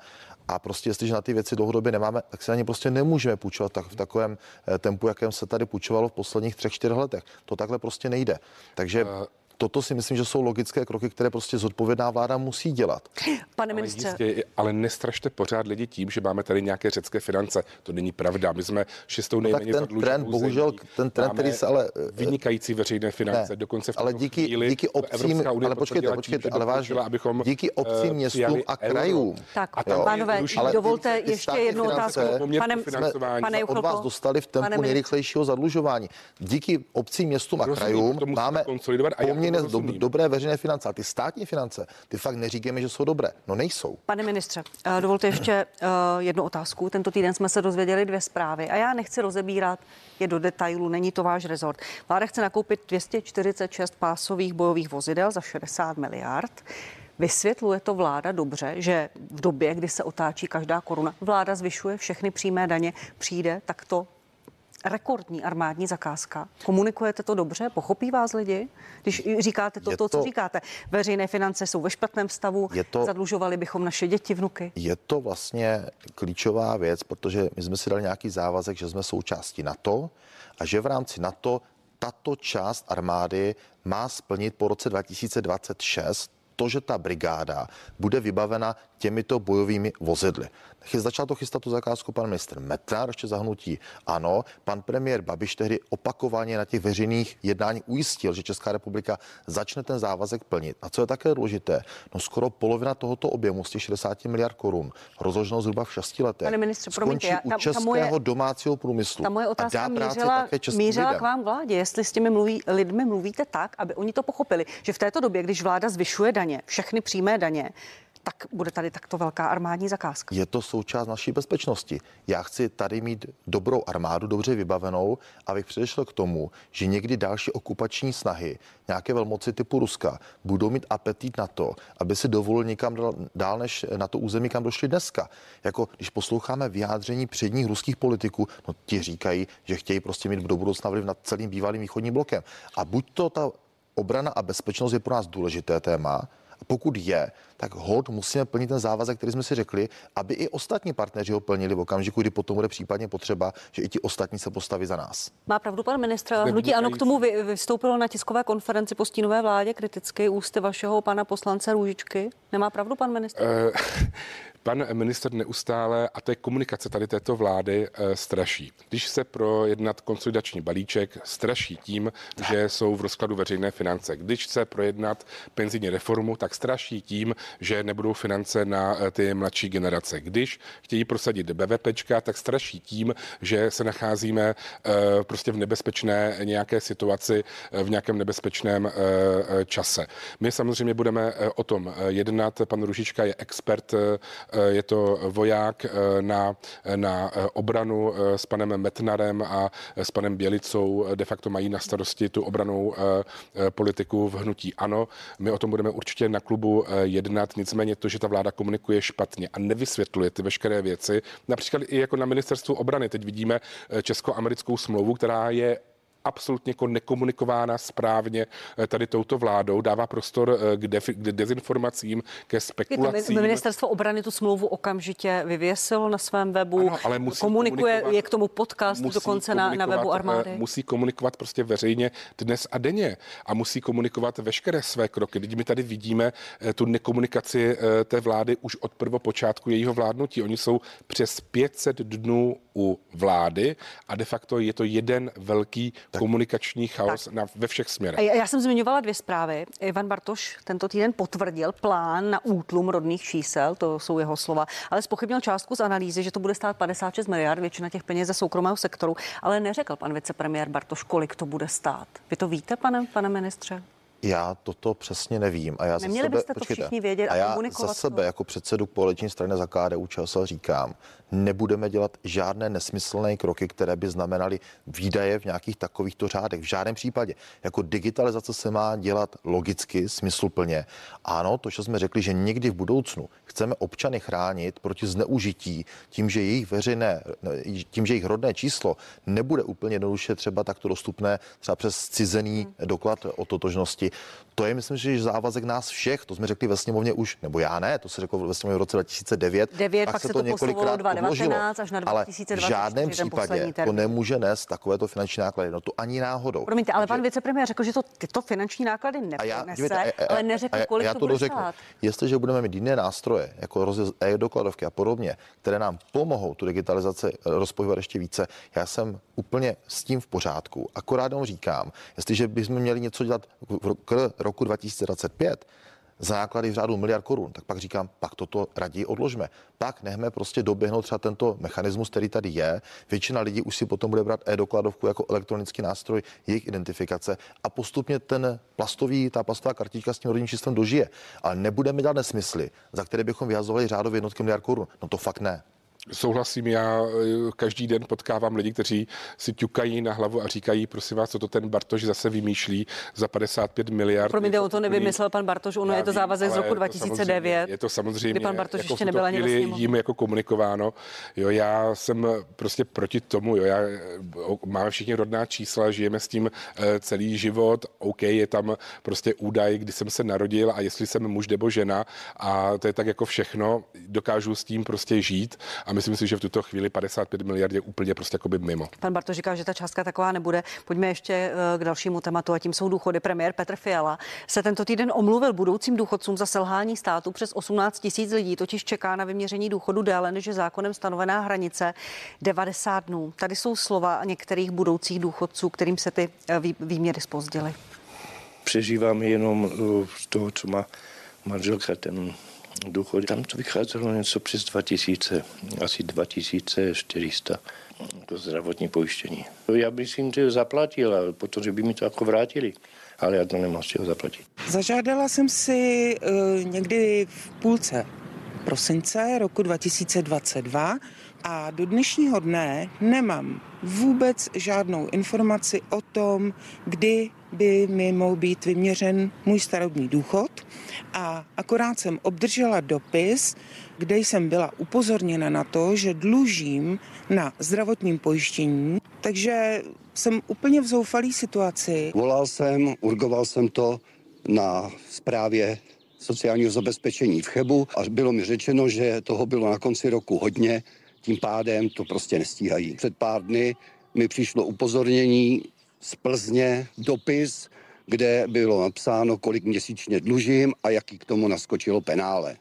A prostě, jestliže na ty věci dlouhodobě nemáme, tak se na ně prostě nemůžeme půjčovat tak, v takovém eh, tempu, jakém se tady půjčovalo v posledních třech, čtyřech letech. To takhle prostě nejde. Takže uh toto si myslím, že jsou logické kroky, které prostě zodpovědná vláda musí dělat. Pane ministře. Ale, jistě, ale nestrašte pořád lidi tím, že máme tady nějaké řecké finance. To není pravda. My jsme šestou no nejméně tak ten trend, bohužel, ten trend, máme který se ale... Eh, vynikající veřejné finance. Ne, dokonce v ale díky, chvíli díky obcím, ale počkejte, počkejte, tím, ale vážně, abychom díky obcím, uh, městům a krajům. Tak, a pánové, dovolte ještě jednu otázku. Pane, pane od vás dostali v tempu nejrychlejšího zadlužování. Díky obcím, městům a krajům máme poměrně poměrně do, dobré veřejné finance. A ty státní finance, ty fakt neříkáme, že jsou dobré. No nejsou. Pane ministře, eh, dovolte ještě uh, jednu otázku. Tento týden jsme se dozvěděli dvě zprávy a já nechci rozebírat je do detailu, není to váš rezort. Vláda chce nakoupit 246 pásových bojových vozidel za 60 miliard. Vysvětluje to vláda dobře, že v době, kdy se otáčí každá koruna, vláda zvyšuje všechny přímé daně, přijde takto rekordní armádní zakázka. Komunikujete to dobře? Pochopí vás lidi? Když říkáte to, to, to, co říkáte, veřejné finance jsou ve špatném stavu, je to, zadlužovali bychom naše děti, vnuky. Je to vlastně klíčová věc, protože my jsme si dali nějaký závazek, že jsme součástí NATO a že v rámci NATO tato část armády má splnit po roce 2026 to, že ta brigáda bude vybavena těmito bojovými vozidly. Začal to chystat tu zakázku pan ministr Metnar, ještě zahnutí ano. Pan premiér Babiš tehdy opakovaně na těch veřejných jednání ujistil, že Česká republika začne ten závazek plnit. A co je také důležité, no skoro polovina tohoto objemu z těch 60 miliard korun, rozloženo zhruba v 6 letech, Pane ministře, promiňte, já, ta, u českého ta moje, domácího průmyslu. Ta moje otázka mířila, mířila k vám vládě, jestli s těmi mluví, lidmi mluvíte tak, aby oni to pochopili, že v této době, když vláda zvyšuje daně, všechny přímé daně, tak bude tady takto velká armádní zakázka. Je to součást naší bezpečnosti. Já chci tady mít dobrou armádu, dobře vybavenou, abych předešel k tomu, že někdy další okupační snahy, nějaké velmoci typu Ruska, budou mít apetit na to, aby si dovolil někam dál než na to území, kam došli dneska. Jako když posloucháme vyjádření předních ruských politiků, no ti říkají, že chtějí prostě mít do budoucna vliv nad celým bývalým východním blokem. A buď to ta obrana a bezpečnost je pro nás důležité téma, pokud je, tak hold musíme plnit ten závazek, který jsme si řekli, aby i ostatní partneři ho plnili v okamžiku, kdy potom bude případně potřeba, že i ti ostatní se postaví za nás. Má pravdu pan ministr. Hnutí ano k tomu vystoupilo na tiskové konferenci po stínové vládě kriticky ústy vašeho pana poslance Růžičky. Nemá pravdu pan ministr? Uh, Pan minister neustále, a to je komunikace tady této vlády, eh, straší. Když se projednat konsolidační balíček, straší tím, že jsou v rozkladu veřejné finance. Když se projednat penzijní reformu, tak straší tím, že nebudou finance na eh, ty mladší generace. Když chtějí prosadit BVPčka, tak straší tím, že se nacházíme eh, prostě v nebezpečné nějaké situaci, v nějakém nebezpečném čase. My samozřejmě budeme o tom jednat. Pan Ružička je expert je to voják eh, na, na eh, obranu s panem Metnarem a s panem Bělicou. De facto mají na starosti tu obranou politiku v hnutí. Ano, my o tom budeme určitě na klubu jednat, nicméně to, že ta vláda komunikuje špatně a nevysvětluje ty veškeré věci, například i jako na ministerstvu obrany, teď vidíme česko-americkou smlouvu, která je absolutně jako nekomunikována správně eh, tady touto vládou, dává prostor eh, k, defi- k dezinformacím, ke spekulacím. Ministerstvo obrany tu smlouvu okamžitě vyvěsilo na svém webu, ano, ale musí komunikuje, je k tomu podcast dokonce na, na webu armády. Eh, musí komunikovat prostě veřejně dnes a denně a musí komunikovat veškeré své kroky. Teď my tady vidíme tu nekomunikaci té vlády už od prvopočátku jejího vládnutí. Oni jsou přes 500 dnů u vlády a de facto je to jeden velký tak. komunikační chaos tak. Na, ve všech směrech. Já, já jsem zmiňovala dvě zprávy. Ivan Bartoš tento týden potvrdil plán na útlum rodných čísel, to jsou jeho slova, ale spochybnil částku z analýzy, že to bude stát 56 miliard, většina těch peněz ze soukromého sektoru, ale neřekl pan vicepremiér Bartoš, kolik to bude stát. Vy to víte, pane, pane ministře? Já toto přesně nevím. A já Neměli sebe, byste to počkejte, všichni vědět a, a já za sebe to? jako předsedu koaliční strany za KDU ČSL říkám, nebudeme dělat žádné nesmyslné kroky, které by znamenaly výdaje v nějakých takovýchto řádech. V žádném případě. Jako digitalizace se má dělat logicky, smysluplně. Ano, to, že jsme řekli, že někdy v budoucnu chceme občany chránit proti zneužití tím, že jejich veřejné, tím, že jejich rodné číslo nebude úplně jednoduše třeba takto dostupné třeba přes cizený hmm. doklad o totožnosti. To je, myslím, že závazek nás všech. To jsme řekli ve sněmovně už, nebo já ne, to se řeklo ve sněmovně v roce 2009. 9, pak, pak se to, to několikrát 2019 až na 2024. Ale v žádném případě to nemůže nést takovéto finanční náklady. No to ani náhodou. Promiňte, ale pan vicepremiér řekl, že to tyto finanční náklady nepronese, ale neřekl, kolik já to, to bude řeknu. stát. Jestliže budeme mít jiné nástroje, jako e-dokladovky a podobně, které nám pomohou tu digitalizaci rozpohybovat ještě více, já jsem úplně s tím v pořádku. Akorát jenom říkám, jestliže bychom měli něco dělat k roku 2025, za náklady v řádu miliard korun, tak pak říkám, pak toto raději odložme. Pak nechme prostě doběhnout třeba tento mechanismus, který tady je. Většina lidí už si potom bude brát e-dokladovku jako elektronický nástroj jejich identifikace a postupně ten plastový, ta plastová kartička s tím rodiným číslem dožije. Ale nebudeme dělat nesmysly, za které bychom vyhazovali řádově jednotky miliard korun. No to fakt ne. Souhlasím, já eh, každý den potkávám lidi, kteří si ťukají na hlavu a říkají, prosím vás, co to ten Bartoš zase vymýšlí za 55 miliard. Promiňte, on to nevymyslel pan Bartoš, ono je to závazek z roku 2009. Je to samozřejmě, kdy pan Bartoš jako ještě nebyl ani jim jako komunikováno. Jo, já jsem prostě proti tomu, jo, já, máme všichni rodná čísla, žijeme s tím eh, celý život, OK, je tam prostě údaj, kdy jsem se narodil a jestli jsem muž nebo žena a to je tak jako všechno, dokážu s tím prostě žít a myslím si, že v tuto chvíli 55 miliard je úplně prostě jakoby mimo. Pan Barto říká, že ta částka taková nebude. Pojďme ještě eh, k dalšímu tématu a tím jsou důchody. Premiér Petr Fiala se tento týden omluvil budoucím důchodcům za selhání státu. Přes 18 tisíc lidí totiž čeká na vyměření důchodu déle než je zákonem stanovená hranice 90 dnů. Tady jsou slova některých budoucích důchodců, kterým se ty eh, výměry spozdily. Přežívám jenom eh, z toho, co má manželka, ten důchody. Tam to vycházelo něco přes 2000, asi 2400 to zdravotní pojištění. Já bych jim to zaplatil, protože by mi to jako vrátili ale já to nemám z čeho zaplatit. Zažádala jsem si uh, někdy v půlce prosince roku 2022 a do dnešního dne nemám vůbec žádnou informaci o tom, kdy by mi mohl být vyměřen můj starobní důchod a akorát jsem obdržela dopis, kde jsem byla upozorněna na to, že dlužím na zdravotním pojištění, takže jsem úplně v zoufalý situaci. Volal jsem, urgoval jsem to na zprávě sociálního zabezpečení v Chebu a bylo mi řečeno, že toho bylo na konci roku hodně, tím pádem to prostě nestíhají. Před pár dny mi přišlo upozornění z Plzně, dopis, kde bylo napsáno, kolik měsíčně dlužím a jaký k tomu naskočilo penále.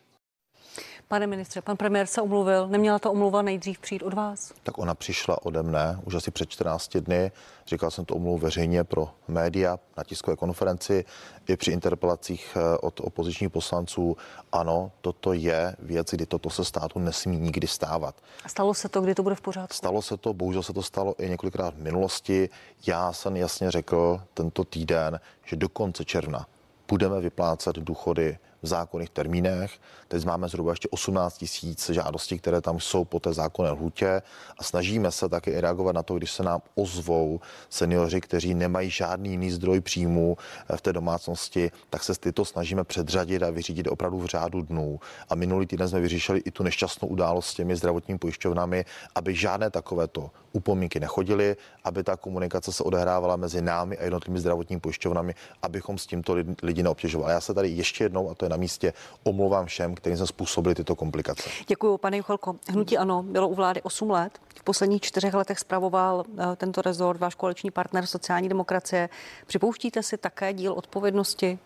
Pane ministře, pan premiér se omluvil. Neměla ta omluva nejdřív přijít od vás? Tak ona přišla ode mne už asi před 14 dny. Říkal jsem to omluvu veřejně pro média na tiskové konferenci i při interpelacích eh, od opozičních poslanců. Ano, toto je věc, kdy toto se státu nesmí nikdy stávat. A stalo se to, kdy to bude v pořádku? Stalo se to, bohužel se to stalo i několikrát v minulosti. Já jsem jasně řekl tento týden, že do konce června budeme vyplácet důchody v zákonných termínech. Teď máme zhruba ještě 18 tisíc žádostí, které tam jsou po té zákonné lhůtě a snažíme se také reagovat na to, když se nám ozvou seniori, kteří nemají žádný jiný zdroj příjmu eh, v té domácnosti, tak se tyto snažíme předřadit a vyřídit opravdu v řádu dnů. A minulý týden jsme vyřešili i tu nešťastnou událost s těmi zdravotními pojišťovnami, aby žádné takovéto upomínky nechodily, aby ta komunikace se odehrávala mezi námi a jednotlivými zdravotními pojišťovnami, abychom s tímto lidi neobtěžovali. Já se tady ještě jednou, a to je na místě, omlouvám všem, kterým jsme způsobili tyto komplikace. Děkuji, pane Juchelko. Hnutí ano, bylo u vlády 8 let. V posledních čtyřech letech spravoval eh, tento rezort váš koaliční partner sociální demokracie. Připouštíte si také díl odpovědnosti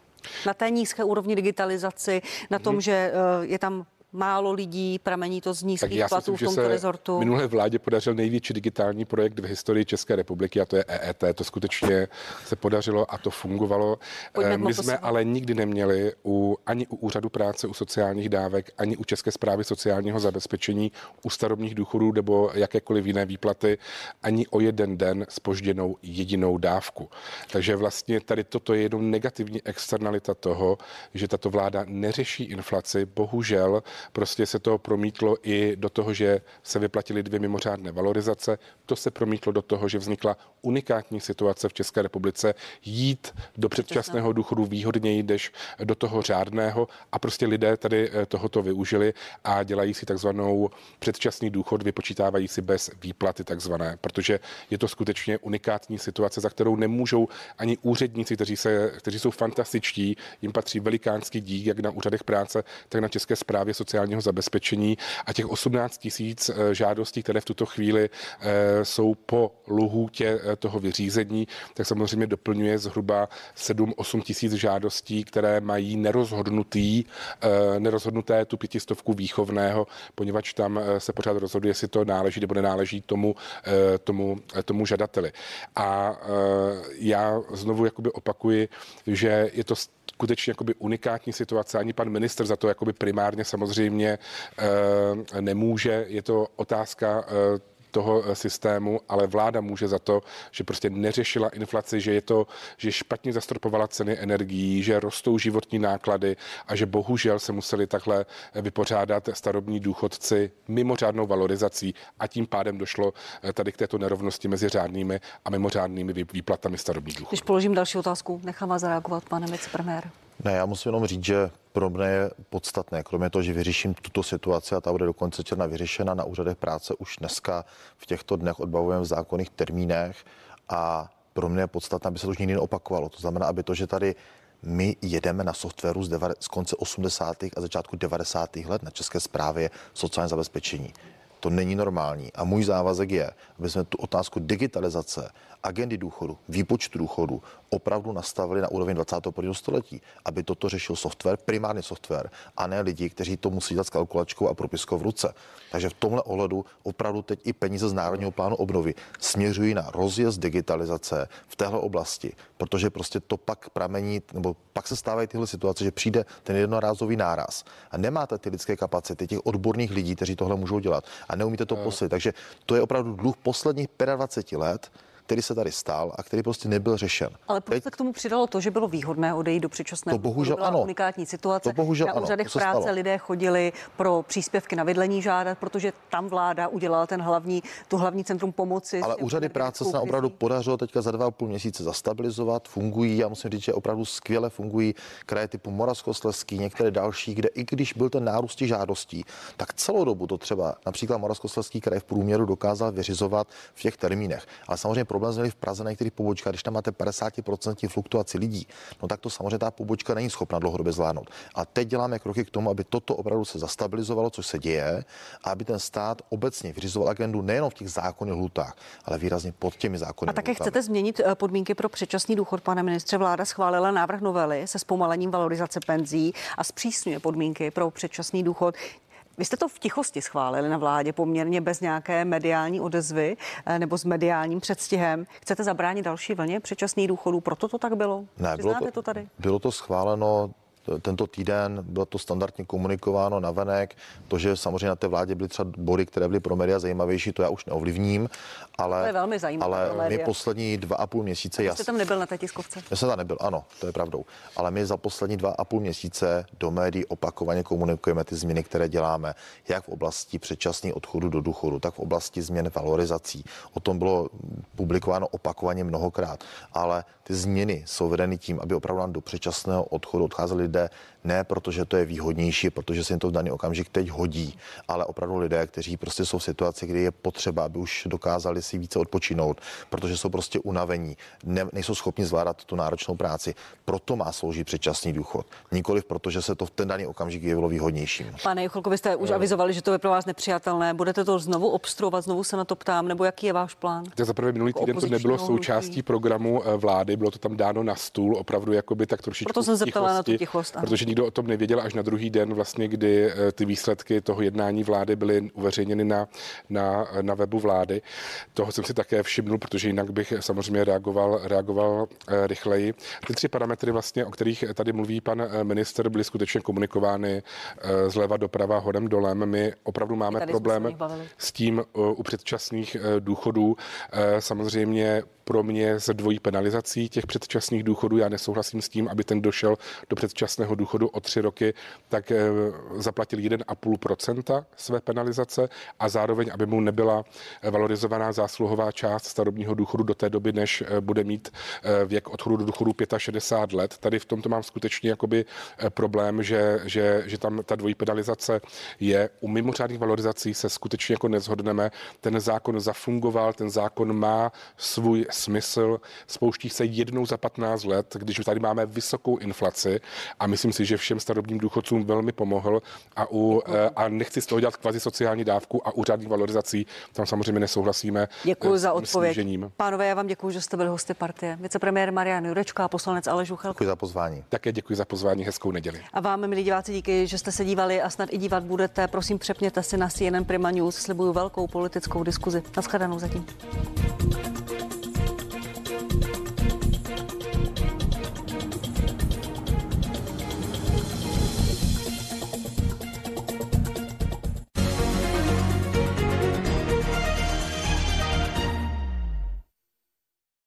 na té nízké úrovni digitalizaci, na tom, mhm. že eh, je tam málo lidí, pramení to z Tak nízkých si platů myslím, v tomto rezortu. minulé vládě podařil největší digitální projekt v historii České republiky a to je EET. To skutečně se podařilo a to fungovalo. Pojďme Eh, My jsme Motosovu. ale nikdy neměli u, ani u úřadu práce, u sociálních dávek, ani u České zprávy sociálního zabezpečení, u starobních důchodů nebo jakékoliv jiné výplaty, ani o jeden den spožděnou jedinou dávku. Takže vlastně tady toto je jenom negativní externalita toho, že tato vláda neřeší inflaci. Bohužel prostě se to promítlo i do toho, že se vyplatily dvě mimořádné valorizace. To se promítlo do toho, že vznikla unikátní situace v České republice. Jít do předčasného důchodu výhodněji než do toho řádného. A prostě lidé tady eh, tohoto využili a dělají si takzvanou předčasný důchod, vypočítávají si bez výplaty takzvané, protože je to skutečně unikátní situace, za kterou nemůžou ani úředníci, kteří, se, kteří jsou fantastičtí, jim patří velikánský dík, jak na úřadech práce, tak na České správě sociálního zabezpečení a těch 18 tisíc eh, žádostí, které v tuto chvíli eh, jsou po luhůtě eh, toho vyřízení, tak samozřejmě doplňuje zhruba 7-8 tisíc žádostí, které mají nerozhodnutý, nerozhodnuté tu pětistovku výchovného, poněvadž tam se pořád rozhoduje, jestli to náleží nebo nenáleží tomu, tomu, tomu žadateli. A já znovu jakoby opakuji, že je to skutečně jakoby unikátní situace. Ani pan minister za to jakoby primárně samozřejmě eh, nemůže. Je to otázka eh, toho eh, systému, ale vláda může za to, že prostě neřešila inflaci, že je to, že špatně zastropovala ceny energií, že rostou životní náklady a že bohužel se museli takhle eh, vypořádat starobní důchodci mimořádnou valorizací a tím pádem došlo eh, tady k této nerovnosti mezi řádnými a mimořádnými vý- výplatami starobních důchodů. Když položím další otázku, nechám vás zareagovat, pane vicepremiér. Ne, já musím jenom říct, že pro mě je podstatné, kromě toho, že vyřeším tuto situaci a ta bude do konce června vyřešena na úřadech práce už dneska v těchto dnech odbavujeme v zákonných termínech a pro mě je podstatné, aby se to už nikdy neopakovalo. To znamená, aby to, že tady my jedeme na softwaru z, deva- z konce 80. a začátku 90. let na České správě sociální zabezpečení. To není normální. A můj závazek je, aby jsme tu otázku digitalizace, agendy důchodu, výpočtu důchodu opravdu nastavili na úroveň 21. století, aby toto řešil software, primárně software, a ne lidi, kteří to musí dělat s kalkulačkou a propiskou v ruce. Takže v tomhle ohledu opravdu teď i peníze z Národního plánu obnovy směřují na rozjezd digitalizace v téhle oblasti, protože prostě to pak pramení, nebo pak se stávají tyhle situace, že přijde ten jednorázový náraz a nemáte ty lidské kapacity, těch odborných lidí, kteří tohle můžou dělat a neumíte to poslit. Takže to je opravdu dluh posledních 25 let, který se tady stál a který prostě nebyl řešen. Ale proč Teď- se k tomu přidalo to, že bylo výhodné odejít do předčasného To bohužel? Byla ano. unikátní situace. To bohužel Na ano, úřadech to se práce stalo. lidé chodili pro příspěvky na bydlení žádat, protože tam vláda udělala ten hlavní, tu hlavní centrum pomoci. Ale úřady práce se nám opravdu podařilo teďka za dva a půl měsíce zastabilizovat, fungují. Já musím říct, že opravdu skvěle fungují kraje typu Moravskoslezský, některé další, kde i když byl ten nárůst žádostí, tak celou dobu to třeba například Moravskoslezský kraj v průměru dokázal vyřizovat v těch termínech. Ale samozřejmě problém jsme měli v Praze na některých pobočkách, když tam máte 50% fluktuaci lidí, no tak to samozřejmě ta pobočka není schopna dlouhodobě zvládnout. A teď děláme kroky k tomu, aby toto opravdu se zastabilizovalo, což se děje, a aby ten stát obecně vyřizoval agendu nejenom v těch zákonných lhutách, ale výrazně pod těmi zákony. A také chcete změnit eh, podmínky pro předčasný důchod, pane ministře. Vláda schválila návrh novely se zpomalením valorizace penzí a zpřísňuje podmínky pro předčasný důchod. Vy jste to v tichosti schválili na vládě poměrně bez nějaké mediální odezvy eh, nebo s mediálním předstihem. Chcete zabránit další vlně předčasných důchodů, proto to tak bylo? Ne, bylo to, to tady? bylo to schváleno tento týden, bylo to standardně komunikováno na venek. To, že samozřejmě na té vládě byly třeba body, které byly pro média zajímavější, to já už neovlivním, ale, To je velmi zajímavé ale my média. poslední dva a půl měsíce Jste jasně. tam nebyl na té tiskovce? Já jsem tam nebyl, ano, to je pravdou. Ale my za poslední dva a půl měsíce do médií opakovaně komunikujeme ty změny, které děláme, jak v oblasti předčasných odchodu do důchodu, tak v oblasti změn valorizací. O tom bylo publikováno opakovaně mnohokrát. Ale ty změny jsou vedeny tím, aby opravdu nám do předčasného odchodu odcházeli lidé ne protože to je výhodnější, protože se jim to v daný okamžik teď hodí, ale opravdu lidé, kteří prostě jsou v situaci, kdy je potřeba, aby už dokázali si více odpočinout, protože jsou prostě unavení, ne, nejsou schopni zvládat tu náročnou práci. Proto má sloužit předčasný důchod. Nikoliv protože se to v ten daný okamžik jevilo výhodnějším. Pane Juchelko, vy jste už avizovali, že to je pro vás nepřijatelné. Budete to znovu obstruovat, znovu se na to ptám, nebo jaký je váš plán? Tak za prvé minulý Jako týden to nebylo součástí hnutí. programu eh, vlády, bylo to tam dáno na stůl, opravdu jakoby tak trošičku Proto jsem se ptala na tu tichost. Ano. Protože nikdo o tom nevěděl až na druhý den, vlastně, kdy eh, ty výsledky toho jednání vlády byly uveřejněny na, na, na webu vlády. Toho jsem si také všimnul, protože jinak bych samozřejmě reagoval, reagoval eh, rychleji. Ty tři parametry, vlastně, o kterých tady mluví pan eh, minister, byly skutečně komunikovány zleva doprava, hodem dolem. My opravdu máme problém s tím u předčasných důchodů. Samozřejmě pro mě se dvojí penalizací těch předčasných důchodů. Já nesouhlasím s tím, aby ten došel do předčasného důchodu o tři roky, tak eh, zaplatil 1,5% své penalizace a zároveň, aby mu nebyla eh, valorizovaná zásluhová část starobního důchodu do té doby, než eh, bude mít věk odchodu do důchodu 65 let. Tady v tomto mám skutečně jakoby problém, že, že, že tam ta dvojí penalizace je. U mimořádných valorizací se skutečně jako nezhodneme. Ten zákon zafungoval, ten zákon má svůj smysl, spouští se jednou za 15 let, když tady máme vysokou inflaci a myslím si, že všem starobním důchodcům velmi pomohl a, u, eh, a nechci z toho dělat kvazi sociální dávku a úřadní valorizací, tam samozřejmě nesouhlasíme. Děkuji za odpověď. Snížením. Pánové, já vám děkuji, že jste byli hosty partie. Vicepremiér Marian Jurečka a poslanec Aleš Žuchelka. Děkuji za pozvání. Také děkuji za pozvání, hezkou neděli. A vám, milí diváci, díky, že jste se dívali a snad i dívat budete. Prosím, přepněte si na CNN Prima News. Slibuju velkou politickou diskuzi. Naschledanou zatím.